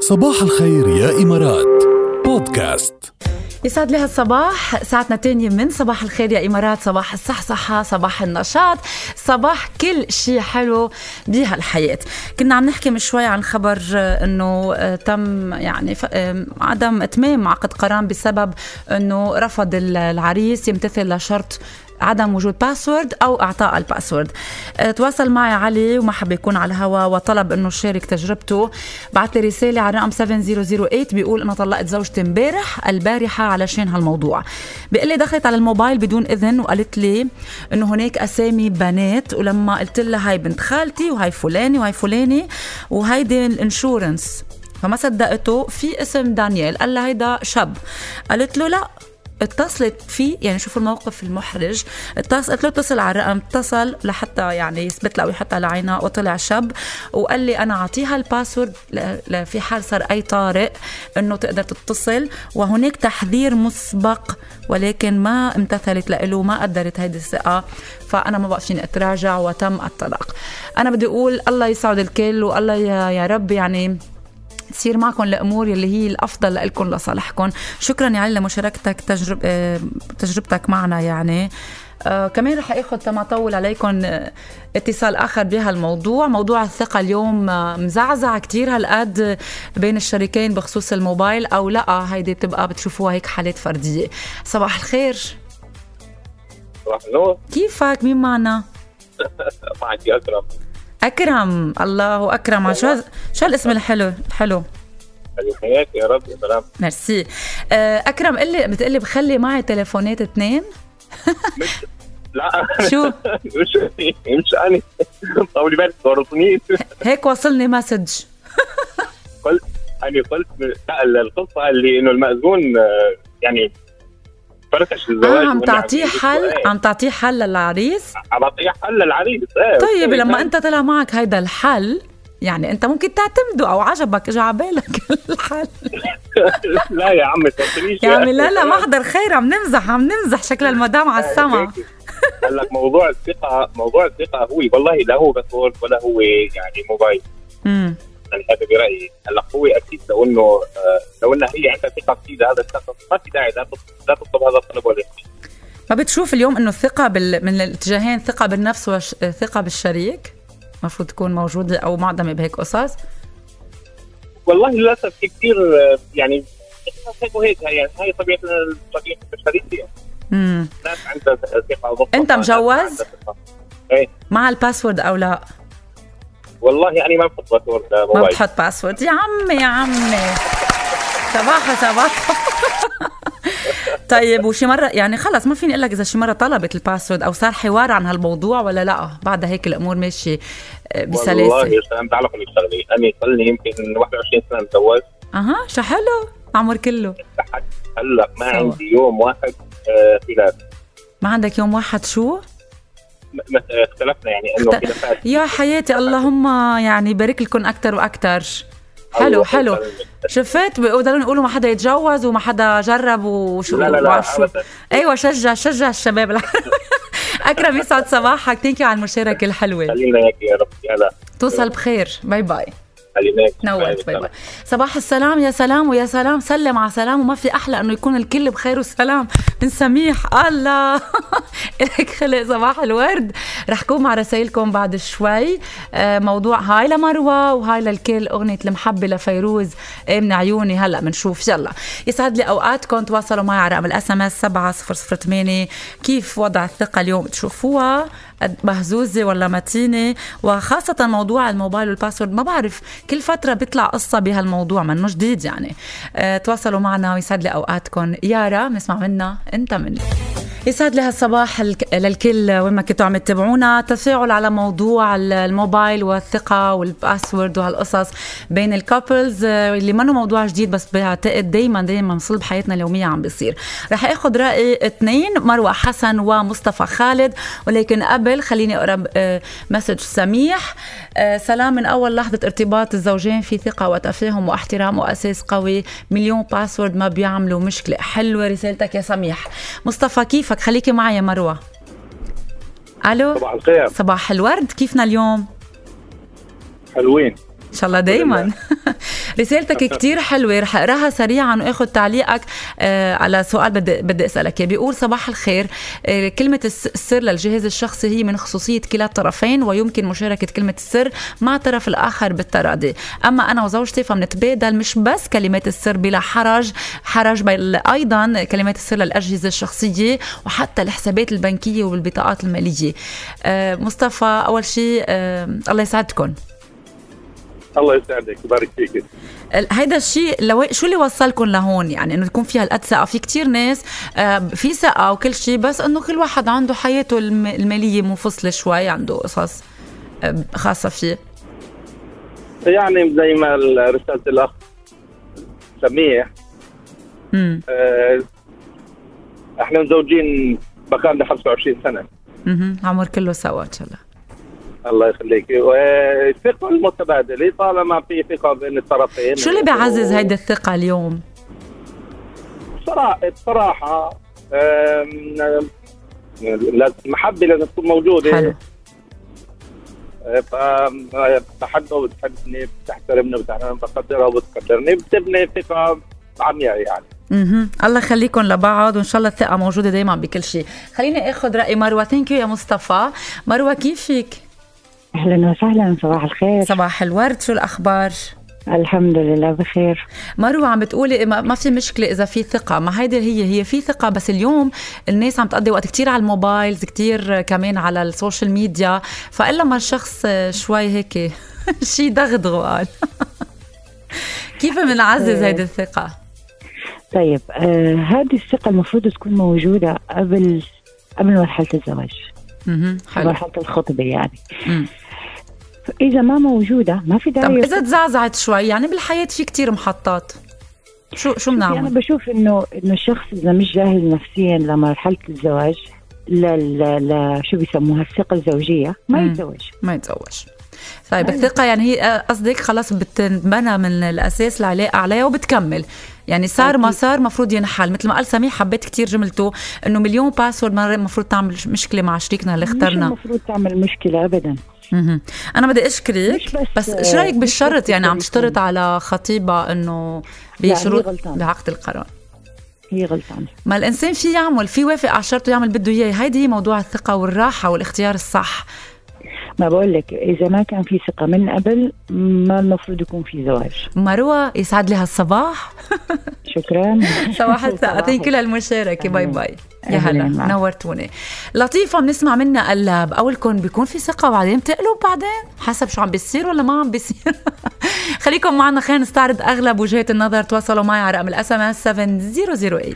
صباح الخير يا إمارات. بودكاست. يسعد لي هالصباح. ساعتنا تانية من صباح الخير يا إمارات. صباح الصحصحة صباح النشاط صباح كل شيء حلو بهالحياة. كنا عم نحكي من شوي عن خبر آه، أنه آه، تم يعني عدم إتمام عقد قران بسبب أنه رفض العريس يمتثل لشرط عدم وجود باسورد أو إعطاء الباسورد أه، تواصل معي علي وما حب يكون على الهوا وطلب إنه شارك تجربته. بعث لي رسالة على رقم 7008 بيقول انه طلقت زوجتي امبارح البارحة علشان هالموضوع. بيقول لي دخلت على الموبايل بدون إذن وقالت لي إنه هناك أسامي بنات ولما قلت لها هاي بنت خالتي وهاي فلاني وهاي فلاني وهيدي الإنشورنس. فما صدقته في اسم دانيال قال لها هيدا شاب. قالت له لا اتصلت فيه يعني شوفوا الموقف المحرج اتصل قلت له اتصل على الرقم اتصل لحتى يعني يثبت لها ويحط على عينها وطلع شاب وقال لي أنا أعطيها الباسورد في حال صار أي طارئ إنه تقدر تتصل وهناك تحذير مسبق ولكن ما امتثلت له ما قدرت هيدي الثقة فأنا ما بقى فيني أتراجع وتم الطلاق. أنا بدي أقول الله يسعد الكل والله يا رب يعني تصير معكم الأمور اللي هي الأفضل لكم لصالحكم. شكرا يا علي لمشاركتك تجرب آه، تجربتك معنا يعني. آه كمان رح آخذ تما اطول عليكم آه، اتصال آخر بهالموضوع. موضوع الثقة اليوم آه، مزعزع كتير هالقد بين الشريكين بخصوص الموبايل أو لأ. هيدي بتبقى بتشوفوها هيك حالات فردية. صباح الخير. صباح النور. كيفك؟ مين معنا؟ معك يا أكرم. أكرم الله أكرم. شو شو الاسم الحلو؟ الحلو. حياك يا رب يا سلام ميرسي. آه، أكرم قل لي بتقلي بخلي معي تليفونات اثنين لا. شو؟ مش مش أنا طولي بالك ورطني هيك وصلني مسج. قلت أنا قلت لا القصة اللي إنه المأذون آه، يعني فركش الزواج آه عم تعطيه حل؟ عم تعطيه حل للعريس؟ عم أعطيه حل للعريس إيه طيب أوكي، لما. أنت طلع معك هيدا الحل يعني أنت ممكن تعتمده أو عجبك إجى على بالك الحل. لا يا عمي تفكريش يا عمي لا لا محضر خير عم نمزح عم نمزح شكل المدام على السما. لك موضوع الثقة موضوع الثقة هو والله لا هو باسورد ولا هو يعني موبايل. امم أنا هذا برأيي. هلا هو أكيد لو إنه آه، لو إنها هي عندها ثقه في هذا الشخص ما في داعي لا تطلب هذا الطلب ولا ما بتشوف اليوم إنه الثقة بال... من الاتجاهين ثقة بالنفس وثقه بالشريك؟ المفروض تكون موجودة أو معدمة بهيك قصص؟ والله للأسف في كثير آه، يعني هيك وهيك هي يعني هاي طبيعة طبيعه البشريه امم عندها ثقة أنت مجوز؟ إيه. مع الـ password أو لا؟ والله يعني ما بحط password ما بتحط password يا عمي يا عمي. صباحا صباحا طيب وشي مرة يعني خلص ما فيني أقول لك إذا شي مرة طلبت الـ password أو صار حوار عن هالموضوع ولا لا. بعدها هيك الأمور ماشية آه، والله بسلاسة يا سلام تعرف لك شغله أنا صار لي يمكن 21 سنة متزوج أها شو حلو؟ عمر كله. لحد هلا ما. عندي يوم واحد آه، خلاف. ما عندك يوم واحد شو؟ اختلفنا يعني انه يا حياتي اللهم يعني يبارك لكم أكثر وأكثر حلو حلو. شفت؟ بيقدروا يقولوا ما حدا يتجوز وما حدا جرب وشو لا لا لا أيوه شجع شجع الشباب. العربي. أكرم يسعد صباحك. thank you على المشاركة الحلوة. خلينا هيك يا رب. هلا توصل بخير. bye bye خلينا هيك نورت bye bye صباح السلام يا سلام ويا سلام. سلم على سلام وما في أحلى إنه يكون الكل بخير وسلام من سميح الله. لك خلق صباح الورد. رح كون مع رسائلكم بعد شوي. آه، موضوع هاي لمروة وهاي للكل. أغنية المحبة لفيروز من عيوني. هلأ بنشوف يلا. يسعد لي أوقاتكم. تواصلوا معي على رقم ال SMS 7008 كيف وضع الثقة اليوم؟ تشوفوها. مهزوزة ولا متينة وخاصة موضوع الموبايل وال password. ما بعرف كل فترة بيطلع قصة بهالموضوع منه جديد يعني. أه تواصلوا معنا ويسعد لي أوقاتكم. يارا بنسمع منا انت مني. يسعد لي هالصباح للكل وين ما كنتوا عم تتابعونا. تفاعل على موضوع ال- الموبايل والثقة وال password وهالقصص بين ال couples اللي منه موضوع جديد بس بعتقد دايما دايما بحياتنا اليومية عم بيصير. رح آخذ رأي اثنين مروة حسن ومصطفى خالد. ولكن قبل خليني أقرأ آه، message سميح. آه، سلام من أول لحظة ارتباط الزوجين في ثقة وتفاهم واحترام وأساس قوي. مليون password ما بيعملوا مشكلة. حلوة رسالتك يا سميح. مصطفى كيفك؟ خليكي معي يا مروة. ألو؟ صباح الخير. صباح الورد كيفنا اليوم؟ حلوين. شاء الله دايما. رسالتك كتير حلوة رح أقراها سريعا وآخذ تعليقك آه على سؤال بدي بدي أسألك. بيقول صباح الخير. آه كلمة السر للجهاز الشخصي هي من خصوصية كلا الطرفين ويمكن مشاركة كلمة السر مع الطرف الآخر بالتراضي أما أنا وزوجتي فبنتبادل مش بس كلمات السر بلا حرج حرج بل أيضا كلمات السر للأجهزة الشخصية وحتى الحسابات البنكية والبطاقات المالية. آه مصطفى أول شيء الله يسعدكم. الله يسعدك ويبارك فيك. هيدا الشيء لو شو اللي وصلكم لهون؟ يعني إنه تكون فيها هالقد ثقه في كتير ناس آه، في ثقه وكل شيء بس إنه كل واحد عنده حياته المالية منفصلة شوي عنده قصص خاصة فيه. يعني زي ما رسالة الأخ سميح آه إحنا مزوجين بقالنا 25 سنة. أها عمر كله سوا إن شاء الله. الله يخليك. والثقة المتبادلة طالما في ثقة بين الطرفين. شو اللي بيعزز هيدي الثقة اليوم؟ بصراحة بصراحة المحبة لازم تكون موجودة. حلو. فبحبها وبتحبني بتحترمني بقدرها وبتقدرني بتبني ثقة عمياء يعني. أها الله يخليكم لبعض وإن شاء الله الثقة موجودة دائما بكل شيء. خليني آخذ رأي مروة. Thank you يا مصطفى. مروة كيفك؟ أهلا وسهلا صباح الخير. صباح الورد شو الأخبار؟ الحمد لله بخير. مروة عم بتقولي ما في مشكلة إذا في ثقة. ما هيدي هي هي في ثقة بس اليوم الناس عم تقضي وقت كتير على ال mobiles كتير كمان على ال social media. فإلا ما الشخص شوي هيك شي دغدغه قال كيف بنعزز هيدي الثقة؟ طيب آه هذه الثقة المفروض تكون موجودة قبل قبل مرحلة الزواج. مرحله الخطبة يعني. مم. إذا ما موجودة ما في داعي طب إذا تزعزعت شوي يعني بالحياة في كتير محطات. شو شو بنعمل؟ أنا بشوف انه إنه الشخص إذا مش جاهز نفسيا لمرحلة الزواج لا لا شو بيسموها الثقة الزوجية ما يتزوج. ما يتزوج. طيب الثقة يعني هي قصدك خلاص بتنبنى من الأساس العلاقة عليها وبتكمل. يعني صار ما صار مفروض ينحل. مثل ما قال سميح حبيت كتير جملته إنه مليون باسورد مرة المفروض تعمل مشكلة مع شريكنا اللي اخترنا. مش المفروض تعمل مشكلة ابدا. أنا بدي أشكرك بس, شو رأيك بالشرط؟ يعني عم تشترط على خطيبها إنه بشروط بعقد القرار. هي غلطانة. ما الإنسان في يعمل في وافق على الشرط ويعمل بده إياه. هيدي هي موضوع الثقة والراحة والاختيار الصح. ما بقول لك إذا ما كان في ثقة من قبل ما المفروض يكون في زواج. مروة يسعد لي هالصباح شكرا. صباح الساعتين كل هالمشاركة. Bye bye. يا هلا نورتوني. لطيفة بنسمع منها قلب أولكم بيكون في ثقة وبعدين بتقلب بعدين؟ حسب شو عم بيصير ولا ما عم بيصير. خليكم معنا خلينا نستعرض أغلب وجهات النظر. تواصلوا معي على رقم ال SMS 7008